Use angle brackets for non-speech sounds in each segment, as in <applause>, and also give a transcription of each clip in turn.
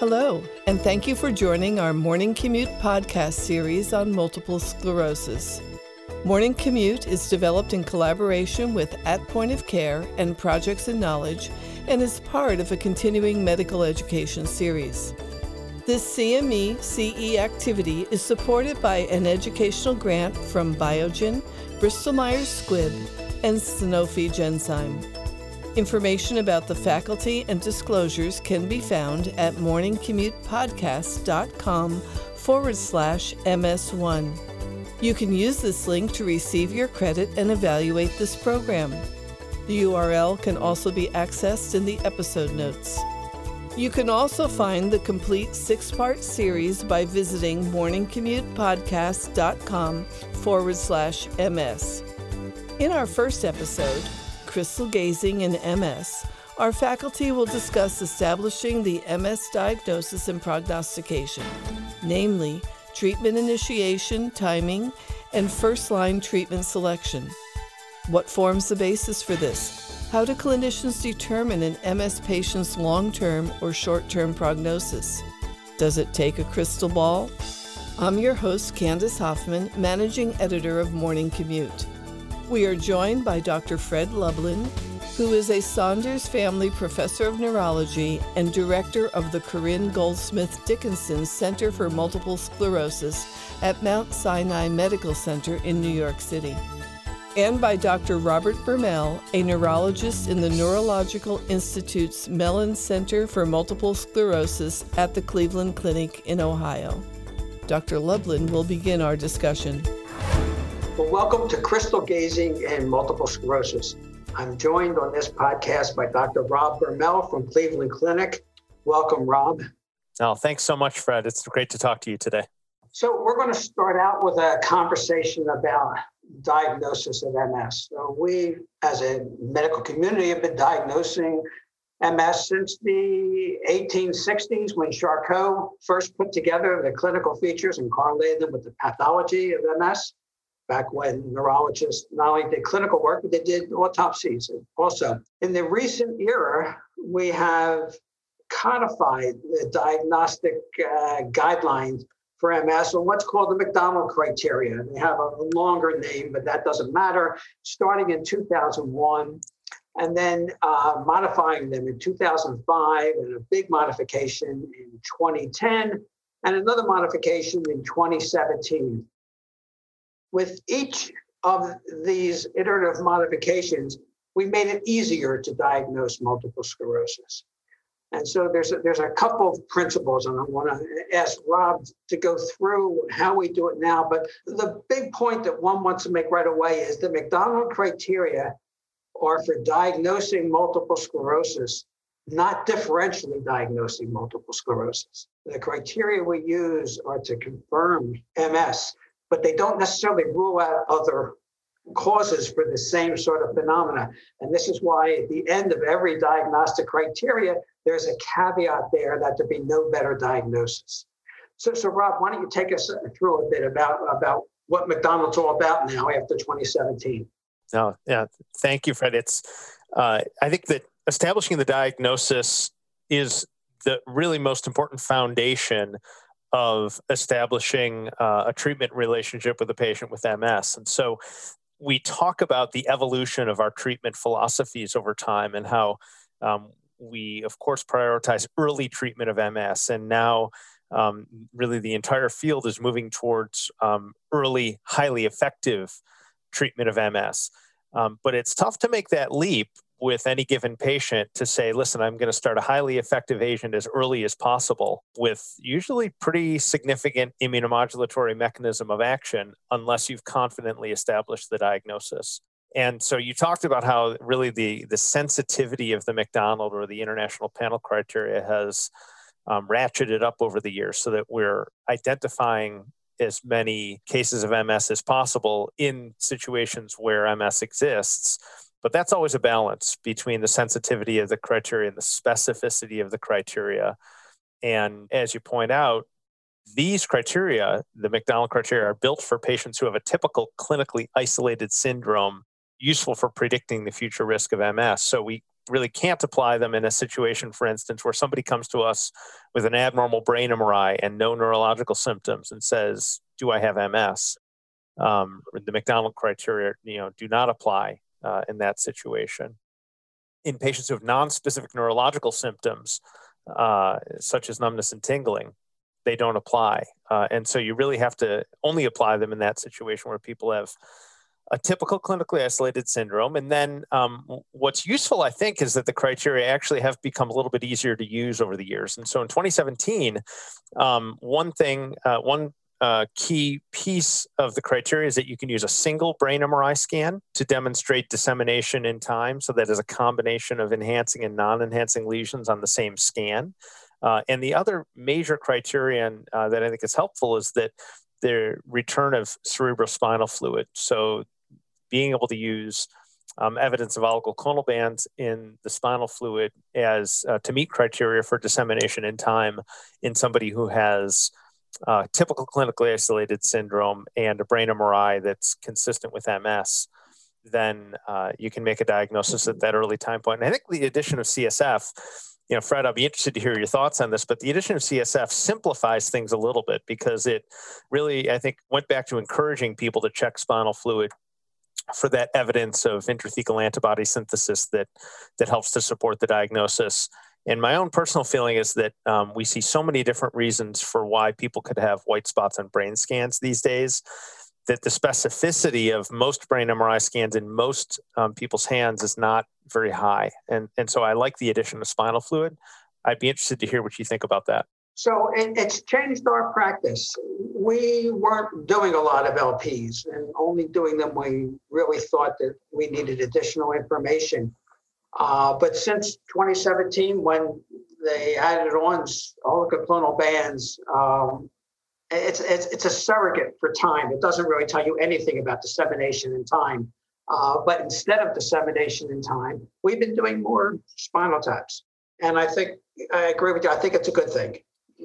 Hello, and thank you for joining our Morning Commute podcast series on multiple sclerosis. Morning Commute is developed in collaboration with At Point of Care and Projects in Knowledge and is part of a continuing medical education series. This CME CE activity is supported by an educational grant from Biogen, Bristol Myers Squibb, and Sanofi Genzyme. Information about the faculty and disclosures can be found at morningcommutepodcast.com forward slash MS1. You can use this link to receive your credit and evaluate this program. The URL can also be accessed in the episode notes. You can also find the complete six part series by visiting morningcommutepodcast.com forward slash MS. In our first episode, crystal gazing, and MS, our faculty will discuss establishing the MS diagnosis and prognostication, namely treatment initiation, timing, and first line treatment selection. What forms the basis for this? How do clinicians determine an MS patient's long term or short term prognosis? Does it take a crystal ball? I'm your host, Candace Hoffman, managing editor of Morning Commute. We are joined by Dr. Fred Lublin, who is a Saunders Family Professor of Neurology and Director of the Corinne Goldsmith Dickinson Center for Multiple Sclerosis at Mount Sinai Medical Center in New York City. And by Dr. Robert Bermel, a neurologist in the Neurological Institute's Mellen Center for Multiple Sclerosis at the Cleveland Clinic in Ohio. Dr. Lublin will begin our discussion. Well, welcome to Crystal Gazing and Multiple Sclerosis. I'm joined on this podcast by Dr. Rob Bermel from Cleveland Clinic. Welcome, Rob. Oh, thanks so much, Fred. It's great to talk to you today. So, we're going to start out with a conversation about diagnosis of MS. So, we, as a medical community, have been diagnosing MS since the 1860s when Charcot first put together the clinical features and correlated them with the pathology of MS back when neurologists not only did clinical work, but they did autopsies also. In the recent era, we have codified the diagnostic uh, guidelines for MS or what's called the McDonald criteria. They have a longer name, but that doesn't matter. Starting in 2001, and then uh, modifying them in 2005, and a big modification in 2010, and another modification in 2017 with each of these iterative modifications, we made it easier to diagnose multiple sclerosis. And so there's a, there's a couple of principles, and I want to ask Rob to go through how we do it now. But the big point that one wants to make right away is the McDonald criteria are for diagnosing multiple sclerosis, not differentially diagnosing multiple sclerosis. The criteria we use are to confirm MS but they don't necessarily rule out other causes for the same sort of phenomena. And this is why at the end of every diagnostic criteria, there's a caveat there that there be no better diagnosis. So, so Rob, why don't you take us through a bit about, about what McDonald's all about now after 2017? No, yeah, thank you, Fred. It's uh, I think that establishing the diagnosis is the really most important foundation of establishing uh, a treatment relationship with a patient with MS. And so we talk about the evolution of our treatment philosophies over time and how um, we, of course, prioritize early treatment of MS. And now, um, really, the entire field is moving towards um, early, highly effective treatment of MS. Um, but it's tough to make that leap with any given patient to say, listen, I'm going to start a highly effective agent as early as possible with usually pretty significant immunomodulatory mechanism of action, unless you've confidently established the diagnosis. And so you talked about how really the, the sensitivity of the McDonald or the international panel criteria has um, ratcheted up over the years so that we're identifying as many cases of MS as possible in situations where MS exists but that's always a balance between the sensitivity of the criteria and the specificity of the criteria. And as you point out, these criteria, the McDonald criteria, are built for patients who have a typical clinically isolated syndrome useful for predicting the future risk of MS. So we really can't apply them in a situation, for instance, where somebody comes to us with an abnormal brain MRI and no neurological symptoms and says, "Do I have MS?" Um, the McDonald criteria, you know, do not apply uh, in that situation. In patients who have non-specific neurological symptoms, uh, such as numbness and tingling, they don't apply. Uh, and so you really have to only apply them in that situation where people have a typical clinically isolated syndrome. And then um, what's useful, I think, is that the criteria actually have become a little bit easier to use over the years. And so in 2017, um, one thing, uh, one uh, key piece of the criteria is that you can use a single brain MRI scan to demonstrate dissemination in time. So that is a combination of enhancing and non enhancing lesions on the same scan. Uh, and the other major criterion uh, that I think is helpful is that the return of cerebrospinal fluid. So being able to use um, evidence of oligoclonal bands in the spinal fluid as uh, to meet criteria for dissemination in time in somebody who has uh, typical clinically isolated syndrome and a brain MRI that's consistent with MS, then uh, you can make a diagnosis at that early time point. And I think the addition of CSF, you know, Fred, I'll be interested to hear your thoughts on this, but the addition of CSF simplifies things a little bit because it really, I think, went back to encouraging people to check spinal fluid for that evidence of intrathecal antibody synthesis that that helps to support the diagnosis. And my own personal feeling is that um, we see so many different reasons for why people could have white spots on brain scans these days that the specificity of most brain MRI scans in most um, people's hands is not very high. And, and so I like the addition of spinal fluid. I'd be interested to hear what you think about that. So it, it's changed our practice. We weren't doing a lot of LPs and only doing them when we really thought that we needed additional information. Uh, but since 2017, when they added on oligoclonal bands, um, it's, it's, it's a surrogate for time. It doesn't really tell you anything about dissemination in time. Uh, but instead of dissemination in time, we've been doing more spinal taps. And I think I agree with you. I think it's a good thing.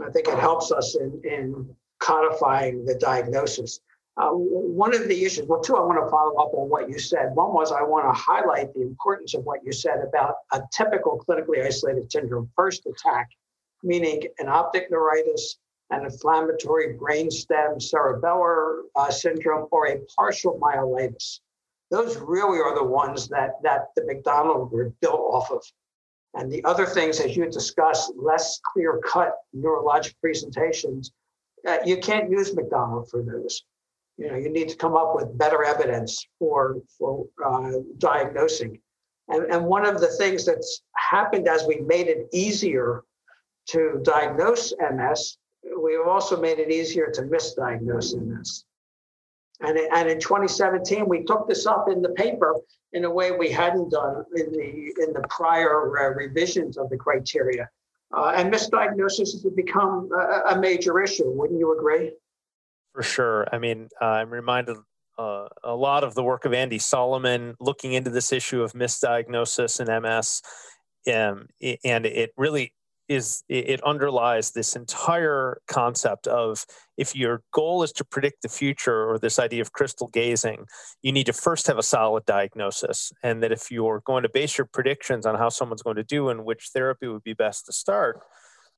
I think it helps us in, in codifying the diagnosis. Uh, one of the issues, well, two, I want to follow up on what you said. One was I want to highlight the importance of what you said about a typical clinically isolated syndrome, first attack, meaning an optic neuritis, an inflammatory brainstem cerebellar uh, syndrome, or a partial myelitis. Those really are the ones that, that the McDonald were built off of. And the other things, as you discussed, less clear cut neurologic presentations, uh, you can't use McDonald for those. You know, you need to come up with better evidence for, for uh, diagnosing. And, and one of the things that's happened as we made it easier to diagnose MS, we've also made it easier to misdiagnose MS. And, and in 2017, we took this up in the paper in a way we hadn't done in the in the prior uh, revisions of the criteria. Uh, and misdiagnosis has become a, a, major issue. Wouldn't you agree? For sure. I mean, uh, I'm reminded uh, a lot of the work of Andy Solomon looking into this issue of misdiagnosis and MS. Um, and it really is it underlies this entire concept of if your goal is to predict the future or this idea of crystal gazing you need to first have a solid diagnosis and that if you're going to base your predictions on how someone's going to do and which therapy would be best to start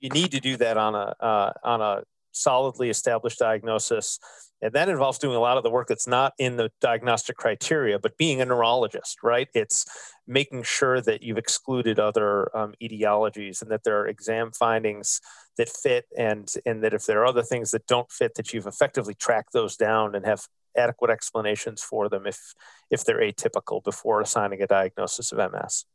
you need to do that on a uh, on a solidly established diagnosis and that involves doing a lot of the work that's not in the diagnostic criteria, but being a neurologist, right? It's making sure that you've excluded other um, etiologies and that there are exam findings that fit, and, and that if there are other things that don't fit, that you've effectively tracked those down and have adequate explanations for them if, if they're atypical before assigning a diagnosis of MS.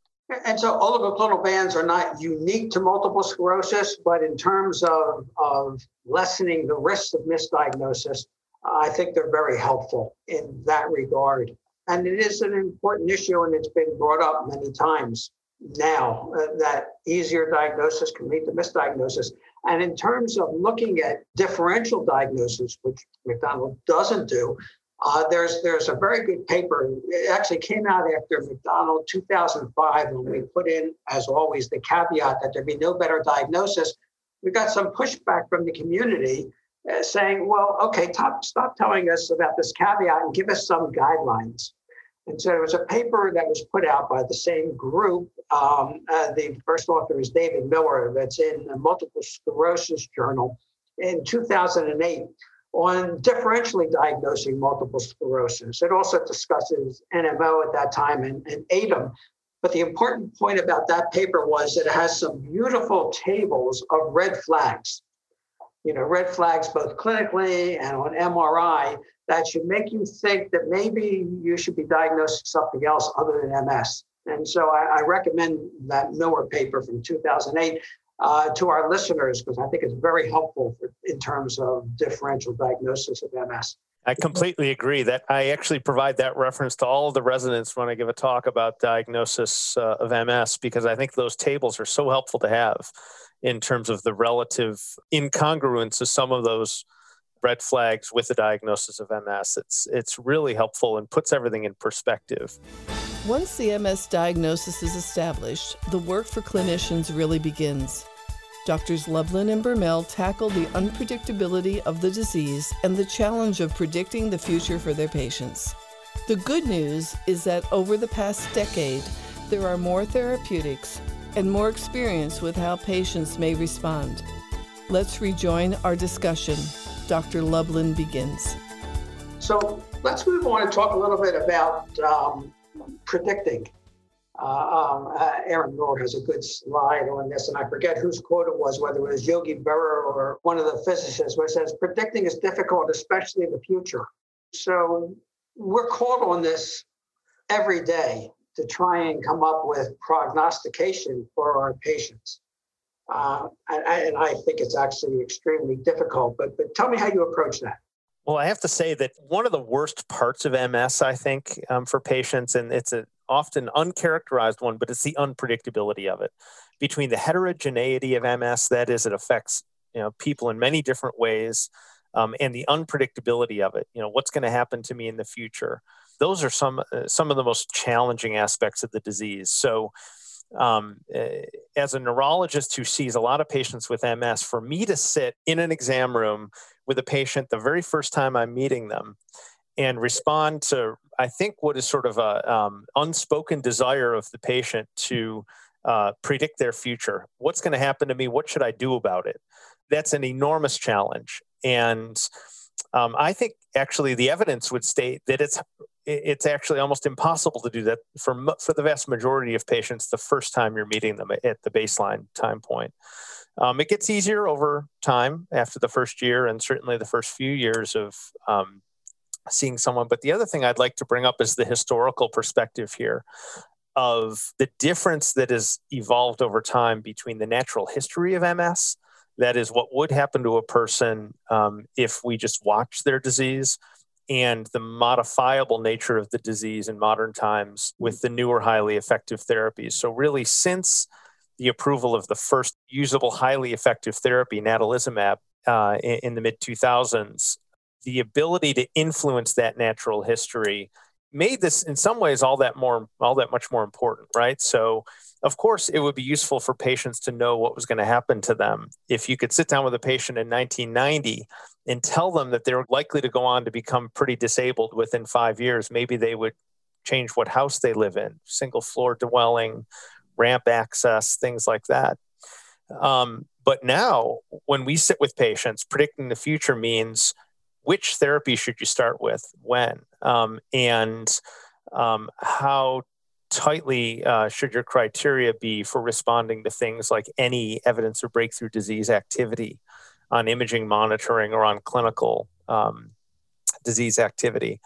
And so all of oligoclonal bands are not unique to multiple sclerosis, but in terms of, of lessening the risk of misdiagnosis, I think they're very helpful in that regard. And it is an important issue, and it's been brought up many times now uh, that easier diagnosis can lead to misdiagnosis. And in terms of looking at differential diagnosis, which McDonald doesn't do, uh, there's there's a very good paper. It actually came out after McDonald 2005 when we put in, as always, the caveat that there be no better diagnosis. We got some pushback from the community uh, saying, well, okay, top, stop telling us about this caveat and give us some guidelines. And so there was a paper that was put out by the same group. Um, uh, the first author is David Miller, that's in the Multiple Sclerosis Journal in 2008 on differentially diagnosing multiple sclerosis. It also discusses NMO at that time and, and ADEM. But the important point about that paper was that it has some beautiful tables of red flags. You know, red flags both clinically and on MRI that should make you think that maybe you should be diagnosed with something else other than MS. And so I, I recommend that Miller paper from 2008 uh, to our listeners because I think it's very helpful for, in terms of differential diagnosis of MS. I completely agree that I actually provide that reference to all of the residents when I give a talk about diagnosis uh, of MS because I think those tables are so helpful to have in terms of the relative incongruence of some of those red flags with the diagnosis of MS. It's it's really helpful and puts everything in perspective. Once the MS diagnosis is established, the work for clinicians really begins. Doctors Lublin and Bermel tackle the unpredictability of the disease and the challenge of predicting the future for their patients. The good news is that over the past decade, there are more therapeutics and more experience with how patients may respond. Let's rejoin our discussion. Dr. Lublin begins. So let's move on and talk a little bit about um, predicting. Uh, um, uh, Aaron Miller has a good slide on this, and I forget whose quote it was, whether it was Yogi Berra or one of the physicists, where it says, predicting is difficult, especially in the future. So we're called on this every day to try and come up with prognostication for our patients. Uh, and, and, I think it's actually extremely difficult. But but tell me how you approach that. Well, I have to say that one of the worst parts of MS, I think, um, for patients, and it's an often uncharacterized one, but it's the unpredictability of it. Between the heterogeneity of MS, that is, it affects you know people in many different ways, um, and the unpredictability of it. You know, what's going to happen to me in the future? Those are some uh, some of the most challenging aspects of the disease. So um, eh, as a neurologist who sees a lot of patients with MS, for me to sit in an exam room with a patient the very first time I'm meeting them and respond to, I think, what is sort of a um, unspoken desire of the patient to uh, predict their future. What's going to happen to me? What should I do about it? That's an enormous challenge. And um, I think actually the evidence would state that it's it's actually almost impossible to do that for for the vast majority of patients the first time you're meeting them at the baseline time point. Um, it gets easier over time after the first year and certainly the first few years of um, seeing someone. But the other thing I'd like to bring up is the historical perspective here of the difference that has evolved over time between the natural history of MS, that is, what would happen to a person um, if we just watch their disease and the modifiable nature of the disease in modern times with the newer highly effective therapies. So, really, since the approval of the first usable highly effective therapy, natalizumab, uh, in, in the mid 2000s, the ability to influence that natural history made this in some ways all that more all that much more important right? So of course it would be useful for patients to know what was going to happen to them. If you could sit down with a patient in 1990 and tell them that they're likely to go on to become pretty disabled within 5 years maybe they would change what house they live in single floor dwelling ramp access things like that. Um, but now when we sit with patients predicting the future means which therapy should you start with when? Um, and um, how tightly uh, should your criteria be for responding to things like any evidence of breakthrough disease activity on imaging monitoring or on clinical um, disease activity?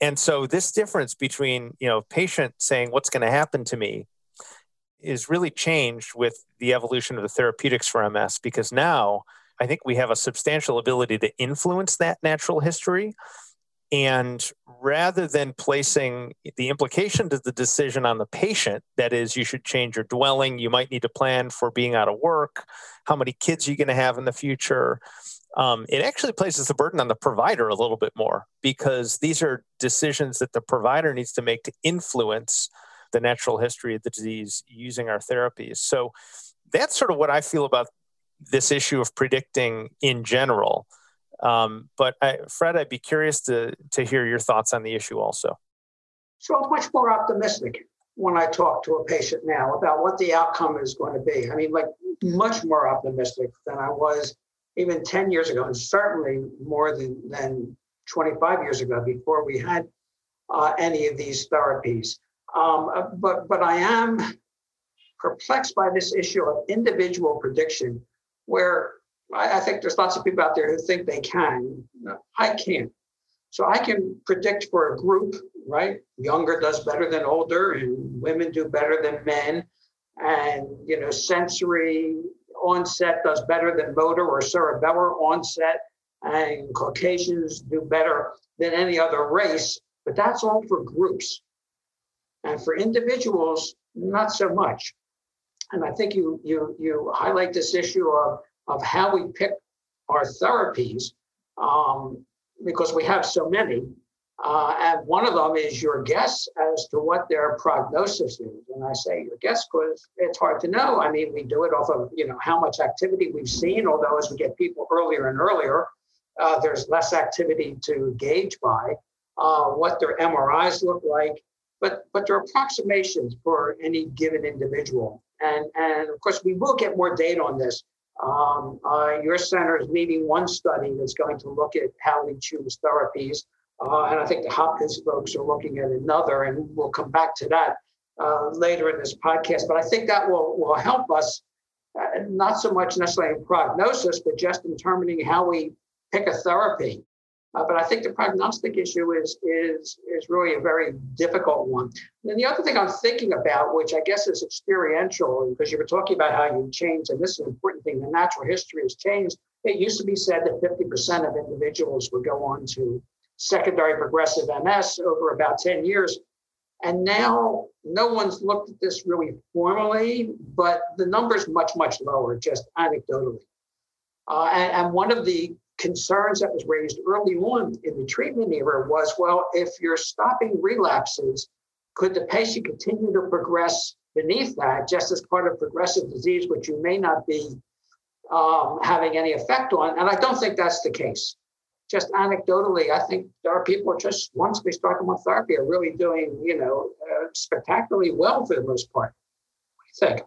And so this difference between you know patient saying what's going to happen to me is really changed with the evolution of the therapeutics for ms because now I think we have a substantial ability to influence that natural history. And rather than placing the implication to the decision on the patient, that is, you should change your dwelling, you might need to plan for being out of work, how many kids are you're going to have in the future. Um, it actually places the burden on the provider a little bit more because these are decisions that the provider needs to make to influence the natural history of the disease using our therapies. So that's sort of what I feel about this issue of predicting in general. Um, but I, Fred, I'd be curious to to hear your thoughts on the issue also. So I'm much more optimistic when I talk to a patient now about what the outcome is going to be. I mean, like much more optimistic than I was even 10 years ago, and certainly more than, than 25 years ago before we had uh, any of these therapies. Um, uh, but, but I am perplexed by this issue of individual prediction, where I, I think there's lots of people out there who think they can. I can't. So I can predict for a group, right? Younger does better than older, and women do better than men. And you know, sensory onset does better than motor or cerebellar onset, and Caucasians do better than any other race. But that's all for groups. And for individuals, not so much. And I think you you you highlight this issue of of how we pick our therapies. Um, because we have so many. Uh, and one of them is your guess as to what their prognosis is. And I say your guess because it's hard to know. I mean, we do it off of you know how much activity we've seen. Although as we get people earlier and earlier, uh, there's less activity to gauge by. Uh, what their MRIs look like, but but there are approximations for any given individual. And and of course we will get more data on this um, uh, your center is leading one study that's going to look at how we choose therapies. Uh, and I think the Hopkins folks are looking at another, and we'll come back to that uh, later in this podcast. But I think that will, will help us, uh, not so much necessarily in prognosis, but just in determining how we pick a therapy. Uh, but I think the prognostic issue is is is really a very difficult one. And the other thing I'm thinking about, which I guess is experiential, because you were talking about how you changed, and this is an important thing. The natural history has changed. It used to be said that 50% of individuals would go on to secondary progressive MS over about 10 years. And now no one's looked at this really formally, but the number's much, much lower, just anecdotally. Uh, and, and, one of the concerns that was raised early on in the treatment era was well, if you're stopping relapses, could the patient continue to progress beneath that just as part of progressive disease, which you may not be um, having any effect on? And I don't think that's the case. Just anecdotally, I think there are people just once they start on therapy are really doing, you know, uh, spectacularly well for the most part. What do you think?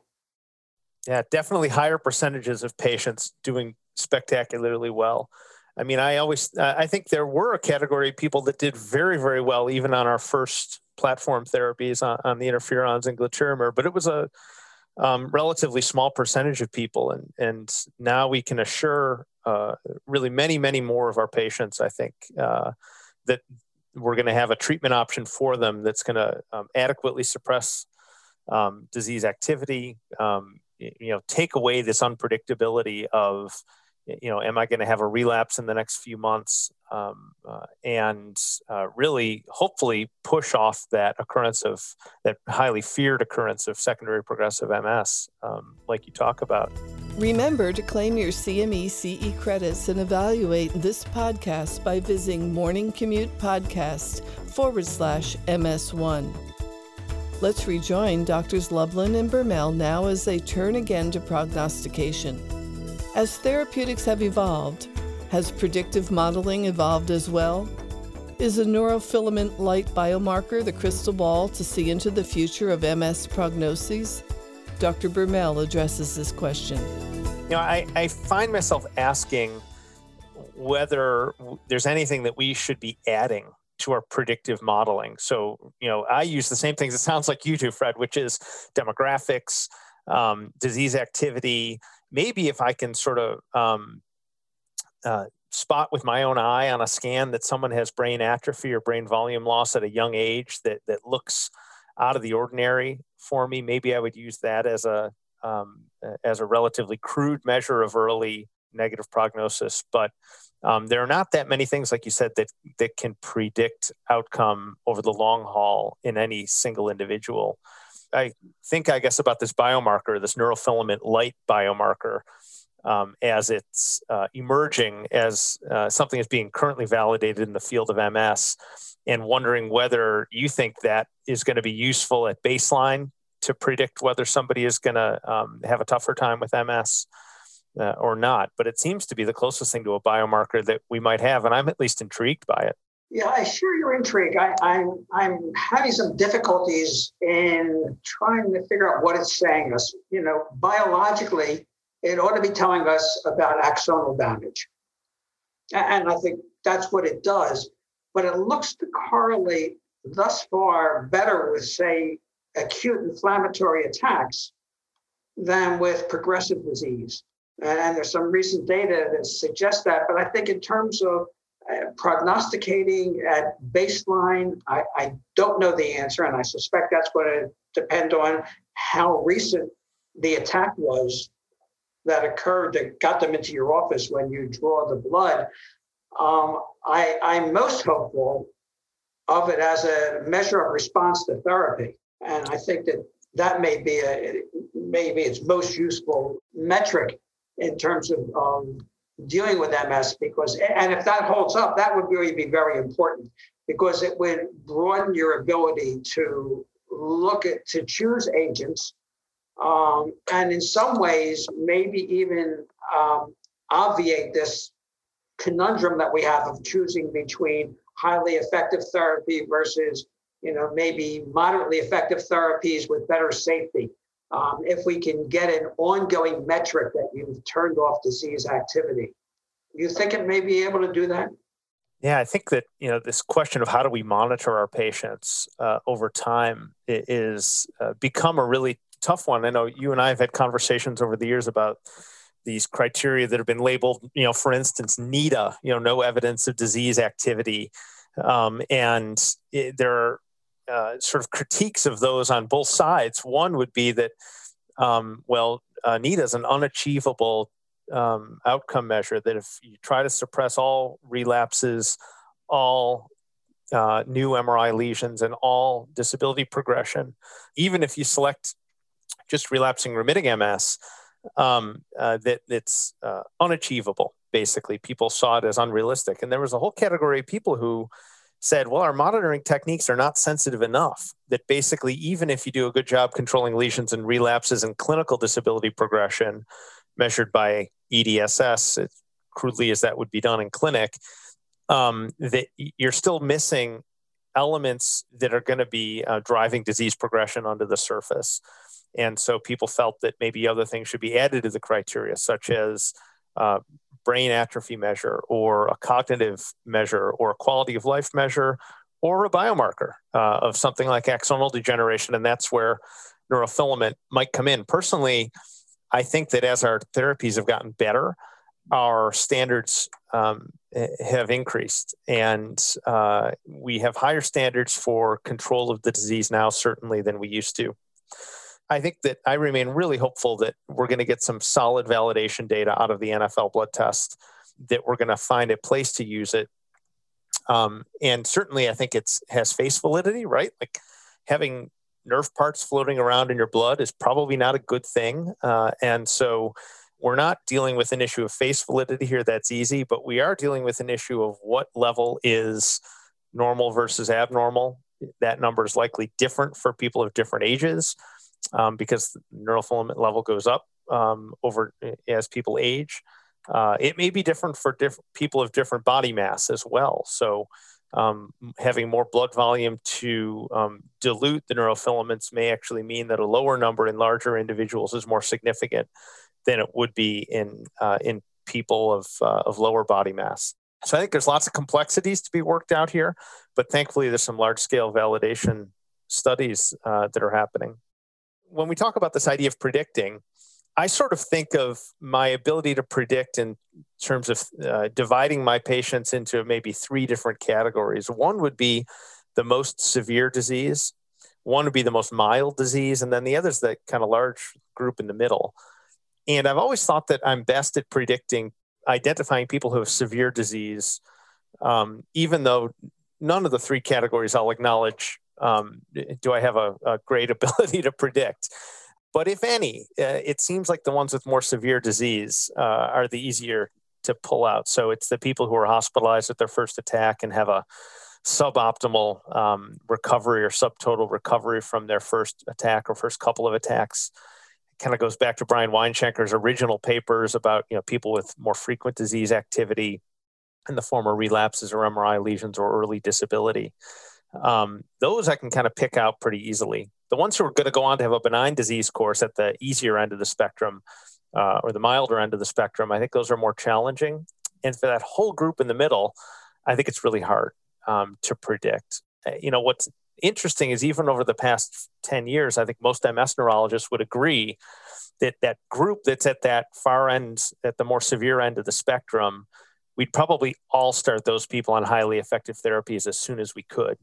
Yeah, definitely higher percentages of patients doing spectacularly well. I mean, I always I think there were a category of people that did very very well even on our first platform therapies on, on the interferons and glatiramer, but it was a um, relatively small percentage of people, and and now we can assure uh, really many many more of our patients. I think uh, that we're going to have a treatment option for them that's going to um, adequately suppress um, disease activity. Um, you know, take away this unpredictability of you know, am I going to have a relapse in the next few months? Um, uh, and uh, really, hopefully, push off that occurrence of that highly feared occurrence of secondary progressive MS, um, like you talk about. Remember to claim your CME CE credits and evaluate this podcast by visiting Morning Commute Podcast forward slash MS1. Let's rejoin Doctors Lublin and Bermel now as they turn again to prognostication. As therapeutics have evolved, has predictive modeling evolved as well? Is a neurofilament light biomarker the crystal ball to see into the future of MS prognoses? Dr. Bermel addresses this question. You know, I, I find myself asking whether there's anything that we should be adding to our predictive modeling. So, you know, I use the same things. It sounds like you do, Fred, which is demographics, um, disease activity, maybe if I can sort of um, uh, spot with my own eye on a scan that someone has brain atrophy or brain volume loss at a young age that that looks out of the ordinary for me, maybe I would use that as a um, as a relatively crude measure of early negative prognosis. But um, there are not that many things, like you said, that that can predict outcome over the long haul in any single individual. I think, I guess, about this biomarker, this neurofilament light biomarker, um, as it's uh, emerging as uh, something that's being currently validated in the field of MS, and wondering whether you think that is going to be useful at baseline to predict whether somebody is going to um, have a tougher time with MS. Uh, or not, but it seems to be the closest thing to a biomarker that we might have, and I'm at least intrigued by it. Yeah, I share your intrigue. I, I'm I'm having some difficulties in trying to figure out what it's saying us. You know, biologically, it ought to be telling us about axonal damage, and I think that's what it does. But it looks to correlate thus far better with, say, acute inflammatory attacks than with progressive disease. And there's some recent data that suggests that. But I think in terms of prognosticating at baseline, I, I, don't know the answer. And I suspect that's going to depend on how recent the attack was that occurred that got them into your office when you draw the blood. Um, I, I'm most hopeful of it as a measure of response to therapy. And I think that that may be a maybe its most useful metric in terms of um, dealing with MS because and if that holds up, that would really be very important because it would broaden your ability to look at to choose agents um, and in some ways maybe even um, obviate this conundrum that we have of choosing between highly effective therapy versus you know maybe moderately effective therapies with better safety um, if we can get an ongoing metric that you've turned off disease activity. You think it may be able to do that? Yeah i think that you know this question of how do we monitor our patients uh, over time is uh, become a really tough one. I know you and i have had conversations over the years about these criteria that have been labeled, you know, for instance, NEDA, you know, no evidence of disease activity. Um, and it, there are uh, sort of critiques of those on both sides. One would be that, um, well, uh, is an unachievable um, outcome measure, that if you try to suppress all relapses, all uh, new MRI lesions, and all disability progression, even if you select just relapsing remitting MS, um, uh, that that's uh, unachievable. Basically, people saw it as unrealistic, and there was a whole category of people who said, "Well, our monitoring techniques are not sensitive enough. That basically, even if you do a good job controlling lesions and relapses and clinical disability progression, measured by EDSS, as crudely as that would be done in clinic, um, that you're still missing." elements that are going to be uh, driving disease progression onto the surface. And so people felt that maybe other things should be added to the criteria, such as uh, brain atrophy measure or a cognitive measure or a quality of life measure or a biomarker uh, of something like axonal degeneration. And that's where neurofilament might come in. Personally, I think that as our therapies have gotten better, our standards um, have increased, and uh, we have higher standards for control of the disease now, certainly, than we used to. I think that I remain really hopeful that we're going to get some solid validation data out of the NFL blood test, that we're going to find a place to use it. Um, and certainly, I think it's has face validity, right? Like having nerve parts floating around in your blood is probably not a good thing. Uh, and so, we're not dealing with an issue of face validity here. That's easy, but we are dealing with an issue of what level is normal versus abnormal. That number is likely different for people of different ages um, because neurofilament level goes up um, over as people age. Uh, it may be different for people of different body mass as well. So, um, having more blood volume to um, dilute the neurofilaments may actually mean that a lower number in larger individuals is more significant than it would be in uh, in people of uh, of lower body mass. So I think there's lots of complexities to be worked out here, but thankfully there's some large scale validation studies uh, that are happening when we talk about this idea of predicting, I sort of think of my ability to predict in terms of uh, dividing my patients into maybe three different categories. One would be the most severe disease, one would be the most mild disease, and then the other is the kind of large group in the middle. And I've always thought that I'm best at predicting, identifying people who have severe disease, um, even though none of the three categories I'll acknowledge um, do I have a, a, great <laughs> ability to predict? But if any, uh, it seems like the ones with more severe disease uh, are the easier to pull out. So it's the people who are hospitalized at their first attack and have a suboptimal um, recovery or subtotal recovery from their first attack or first couple of attacks. It kind of goes back to Brian Weinshenker's original papers about you know people with more frequent disease activity in the form of relapses or MRI lesions or early disability. Um, those I can kind of pick out pretty easily. The ones who are going to go on to have a benign disease course at the easier end of the spectrum uh, or the milder end of the spectrum, I think those are more challenging. And for that whole group in the middle, I think it's really hard um, to predict. Uh, you know, what's interesting is even over the past 10 years, I think most MS neurologists would agree that that group that's at that far end, at the more severe end of the spectrum, we'd probably all start those people on highly effective therapies as soon as we could.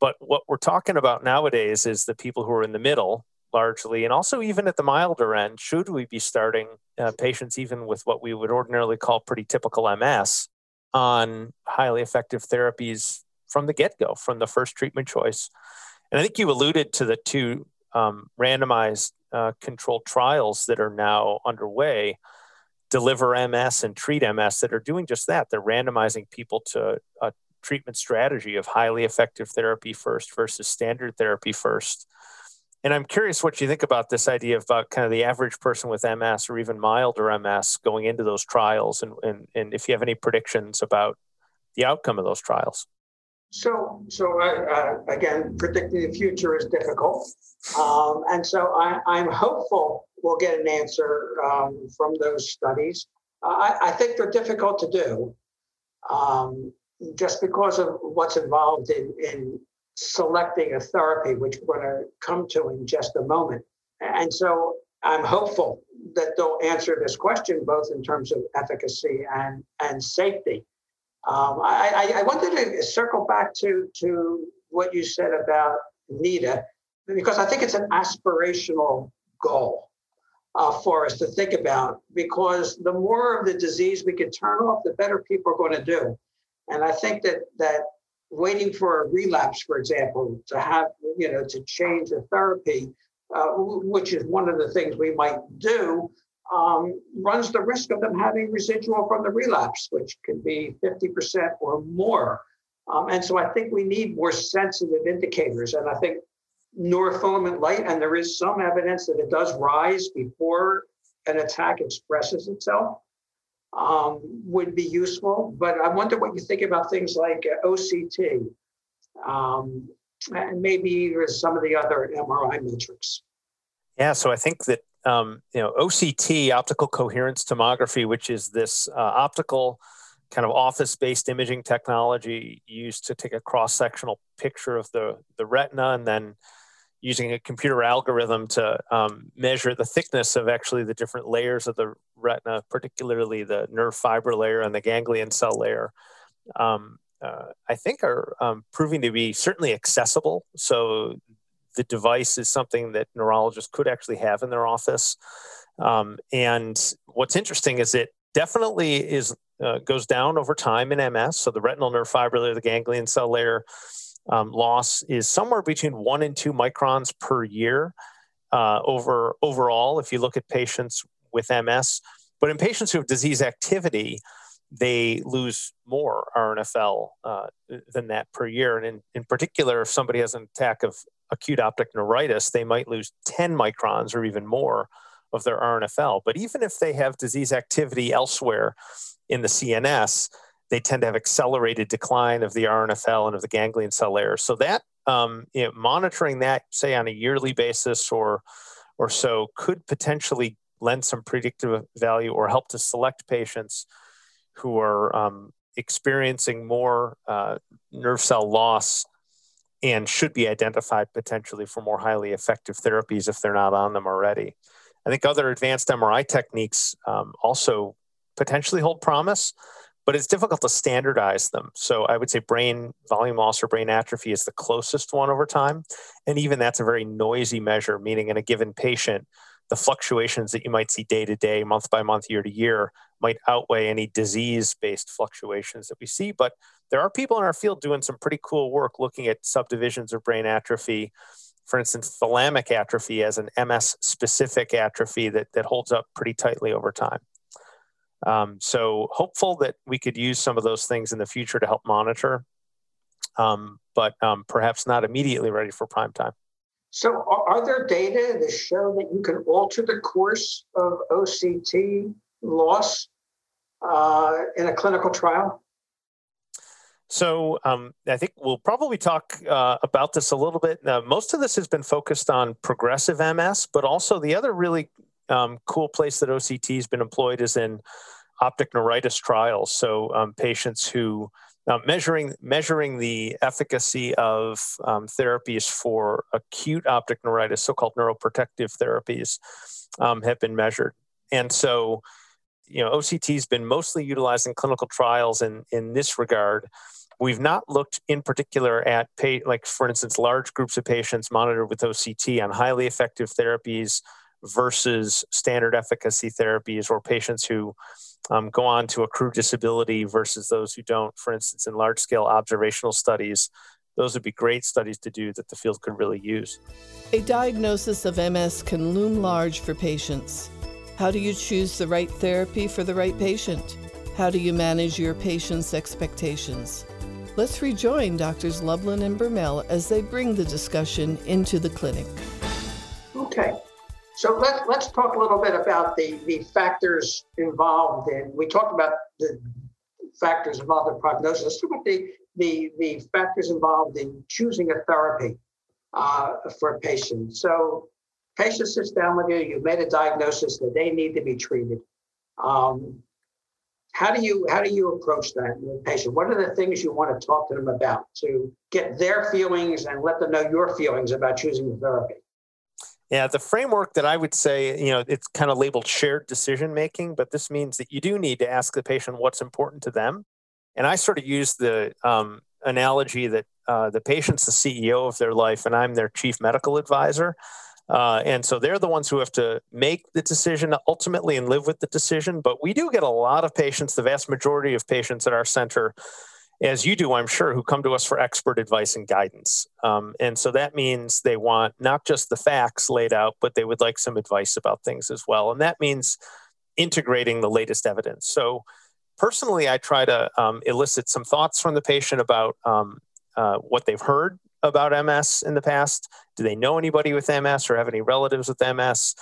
But what we're talking about nowadays is the people who are in the middle largely, and also even at the milder end, should we be starting uh, patients even with what we would ordinarily call pretty typical MS on highly effective therapies from the get go, from the first treatment choice? And I think you alluded to the two um, randomized uh, controlled trials that are now underway deliver MS and treat MS that are doing just that. They're randomizing people to a treatment strategy of highly effective therapy first versus standard therapy first. And I'm curious what you think about this idea about kind of the average person with MS or even milder MS going into those trials, and, and, and if you have any predictions about the outcome of those trials. So, so uh, again, predicting the future is difficult, um, and so I, am hopeful we'll get an answer um, from those studies. Uh, I, I, think they're difficult to do, um, just because of what's involved in, in selecting a therapy, which we're going to come to in just a moment. And so, I'm hopeful that they'll answer this question both in terms of efficacy and and safety. Um, I, I, wanted to circle back to, to what you said about NEDA, because I think it's an aspirational goal uh, for us to think about, because the more of the disease we can turn off, the better people are going to do. And I think that, that waiting for a relapse, for example, to have, you know, to change a therapy, uh, which is one of the things we might do, um, runs the risk of them having residual from the relapse, which can be 50% or more. Um, and so I think we need more sensitive indicators. And I think neurofilament light, and there is some evidence that it does rise before an attack expresses itself, um, would be useful. But I wonder what you think about things like OCT um, and maybe some of the other MRI metrics. Yeah, so I think that um, you know, OCT, optical coherence tomography, which is this uh, optical kind of office-based imaging technology used to take a cross-sectional picture of the, the retina and then using a computer algorithm to um, measure the thickness of actually the different layers of the retina, particularly the nerve fiber layer and the ganglion cell layer. Um, uh, I think are um, proving to be certainly accessible. So the device is something that neurologists could actually have in their office. Um, and what's interesting is it definitely is uh, goes down over time in MS. So the retinal nerve fiber layer, the ganglion cell layer um, loss is somewhere between one and two microns per year uh, over overall. If you look at patients with MS, but in patients who have disease activity, they lose more RNFL uh, than that per year. And in, in particular, if somebody has an attack of acute optic neuritis, they might lose 10 microns or even more of their RNFL. But even if they have disease activity elsewhere in the CNS, they tend to have accelerated decline of the RNFL and of the ganglion cell layer. So that um, you know, monitoring that, say on a yearly basis or or so, could potentially lend some predictive value or help to select patients who are um, experiencing more uh, nerve cell loss and should be identified potentially for more highly effective therapies if they're not on them already. I think other advanced MRI techniques um, also potentially hold promise, but it's difficult to standardize them. So I would say brain volume loss or brain atrophy is the closest one over time. And even that's a very noisy measure, meaning in a given patient, the fluctuations that you might see day to day, month by month, year to year might outweigh any disease based fluctuations that we see. But there are people in our field doing some pretty cool work looking at subdivisions of brain atrophy. For instance, thalamic atrophy as an MS specific atrophy that, that holds up pretty tightly over time. Um, so, hopeful that we could use some of those things in the future to help monitor, um, but um, perhaps not immediately ready for prime time. So, are there data that show that you can alter the course of OCT loss uh, in a clinical trial? So um, I think we'll probably talk uh, about this a little bit. Uh, most of this has been focused on progressive MS, but also the other really um, cool place that OCT has been employed is in optic neuritis trials. So um, patients who uh, measuring measuring the efficacy of um, therapies for acute optic neuritis, so-called neuroprotective therapies, um, have been measured. And so, you know, OCT has been mostly utilized in clinical trials in in this regard. We've not looked in particular at, like for instance, large groups of patients monitored with OCT on highly effective therapies versus standard efficacy therapies, or patients who um, go on to accrue disability versus those who don't. For instance, in large scale observational studies, those would be great studies to do that the field could really use. A diagnosis of MS can loom large for patients. How do you choose the right therapy for the right patient? How do you manage your patient's expectations? Let's rejoin Doctors Lublin and Bermel as they bring the discussion into the clinic. Okay. So let's let's talk a little bit about the, the factors involved in. We talked about the factors involved in prognosis. Let's about the the, the factors involved in choosing a therapy uh, for a patient. So, patient sits down with you. You've made a diagnosis that they need to be treated. Um, how do you how do you approach that with patient? What are the things you want to talk to them about to get their feelings and let them know your feelings about choosing the therapy? Yeah, the framework that I would say, you know, it's kind of labeled shared decision making, but this means that you do need to ask the patient what's important to them. And I sort of use the um, analogy that uh, the patient's the CEO of their life and I'm their chief medical advisor. Uh, and so they're the ones who have to make the decision ultimately and live with the decision. But we do get a lot of patients, the vast majority of patients at our center, as you do, I'm sure, who come to us for expert advice and guidance. Um, and so that means they want not just the facts laid out, but they would like some advice about things as well. And that means integrating the latest evidence. So personally, I try to um, elicit some thoughts from the patient about um, uh, what they've heard about MS in the past? Do they know anybody with MS or have any relatives with MS?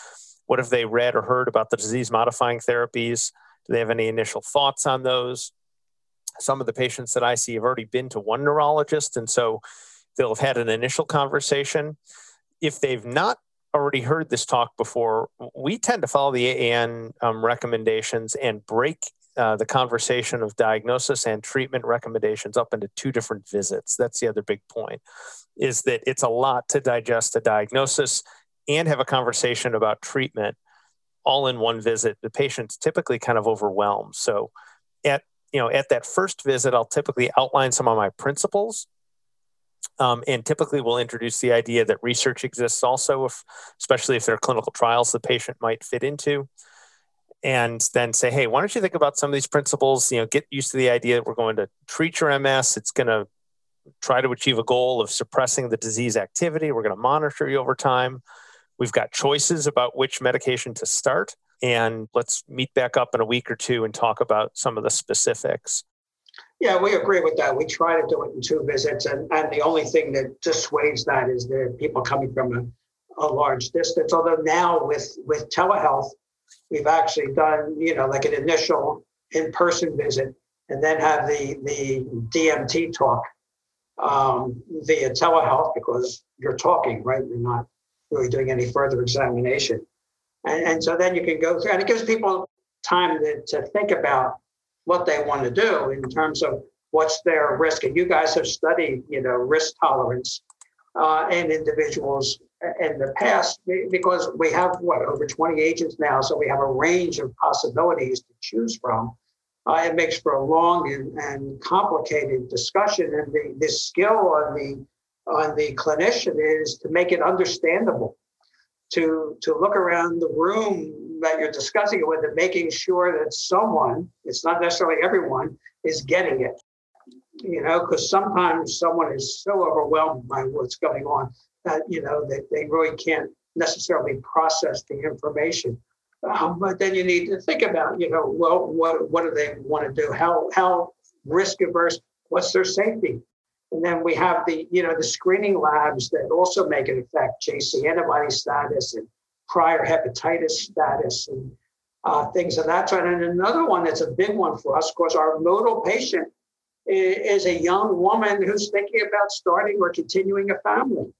What have they read or heard about the disease modifying therapies? Do they have any initial thoughts on those? Some of the patients that I see have already been to one neurologist, and so they'll have had an initial conversation. If they've not already heard this talk before, we tend to follow the AAN um, recommendations and break uh, the conversation of diagnosis and treatment recommendations up into two different visits. That's the other big point, is that it's a lot to digest a diagnosis and have a conversation about treatment all in one visit. The patient's typically kind of overwhelmed. So at you know at that first visit, I'll typically outline some of my principles. Um, and typically we'll introduce the idea that research exists also, if, especially if there are clinical trials the patient might fit into and then say, hey, why don't you think about some of these principles? You know, get used to the idea that we're going to treat your MS. It's going to try to achieve a goal of suppressing the disease activity. We're going to monitor you over time. We've got choices about which medication to start. And let's meet back up in a week or two and talk about some of the specifics. Yeah, we agree with that. We try to do it in two visits. And, and the only thing that dissuades that is the people coming from a, a large distance. Although now with, with telehealth, we've actually done, you know, like an initial in-person visit and then have the, the DMT talk um, via telehealth because you're talking, right? You're not really doing any further examination. And, and so then you can go through, and it gives people time to, to think about what they want to do in terms of what's their risk. And you guys have studied, you know, risk tolerance uh, in individuals in the past because we have what over 20 agents now, so we have a range of possibilities to choose from. Uh, it makes for a long and, and complicated discussion, and the, the skill on the on the clinician is to make it understandable, to to look around the room that you're discussing it with, and making sure that someone, it's not necessarily everyone, is getting it. You know, because sometimes someone is so overwhelmed by what's going on that you know that they really can't necessarily process the information. Um, but then you need to think about, you know, well, what what do they want to do? How how risk averse? What's their safety? And then we have the, you know, the screening labs that also make an effect, JC antibody status and prior hepatitis status and uh, things of that sort. And another one that's a big one for us, of course, our modal patient is a young woman who's thinking about starting or continuing a family.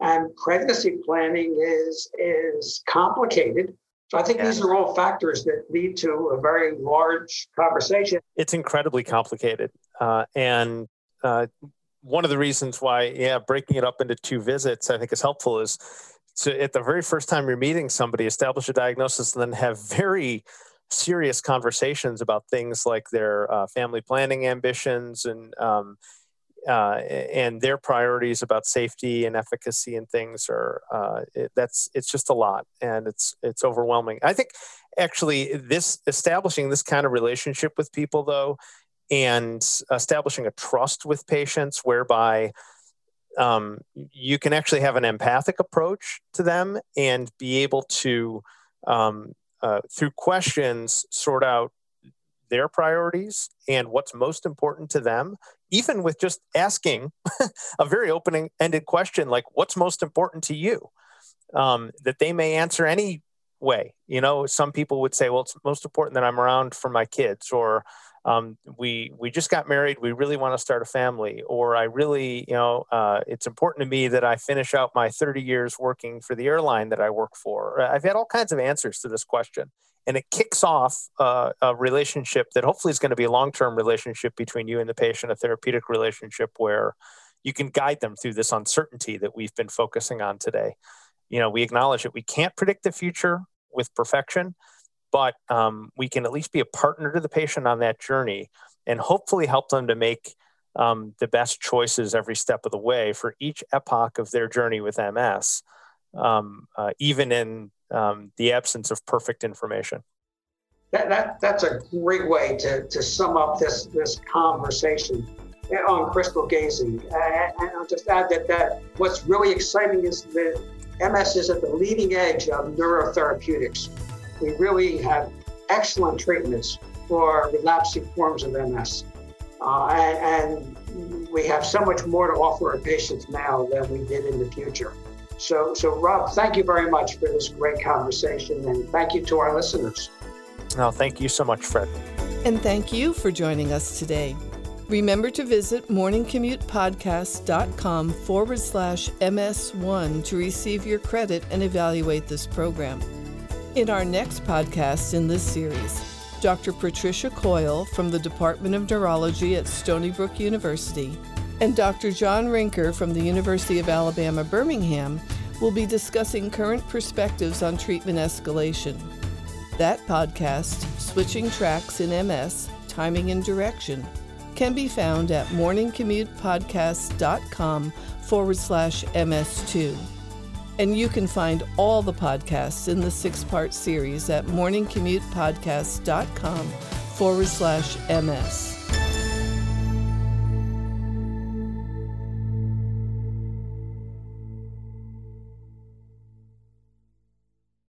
And pregnancy planning is, is complicated. So I think yeah. these are all factors that lead to a very large conversation. It's incredibly complicated. Uh, and uh, one of the reasons why, yeah, breaking it up into two visits, I think is helpful is to, at the very first time you're meeting somebody, establish a diagnosis and then have very serious conversations about things like their uh, family planning ambitions and um, uh, and their priorities about safety and efficacy and things are uh, it, that's it's just a lot and it's it's overwhelming. I think actually this establishing this kind of relationship with people though and establishing a trust with patients whereby um, you can actually have an empathic approach to them and be able to um, uh, through questions sort out their priorities and what's most important to them even with just asking <laughs> a very open ended question like what's most important to you? Um, that they may answer any way. You know some people would say well it's most important that i'm around for my kids or um, we we just got married we really want to start a family or i really you know uh, it's important to me that i finish out my 30 years working for the airline that i work for. I've had all kinds of answers to this question and it kicks off uh, a relationship that hopefully is going to be a long-term relationship between you and the patient a therapeutic relationship where you can guide them through this uncertainty that we've been focusing on today. You know we acknowledge that we can't predict the future with perfection but um, we can at least be a partner to the patient on that journey and hopefully help them to make um, the best choices every step of the way for each epoch of their journey with MS, um, uh, even in um, the absence of perfect information. That, that, that's a great way to, to sum up this, this conversation on crystal gazing. and I'll just add that, that what's really exciting is that MS is at the leading edge of neurotherapeutics we really have excellent treatments for relapsing forms of MS. Uh, and, and, we have so much more to offer our patients now than we did in the future. So, so Rob, thank you very much for this great conversation, and thank you to our listeners. No, thank you so much, Fred. And thank you for joining us today. Remember to visit morningcommutepodcast.com forward slash MS1 to receive your credit and evaluate this program. In our next podcast in this series, Dr. Patricia Coyle from the Department of Neurology at Stony Brook University and Dr. John Rinker from the University of Alabama Birmingham will be discussing current perspectives on treatment escalation. That podcast, Switching Tracks in MS Timing and Direction, can be found at morningcommutepodcast.com forward slash MS2. And you can find all the podcasts in the six part series at morningcommutepodcast.com forward slash MS.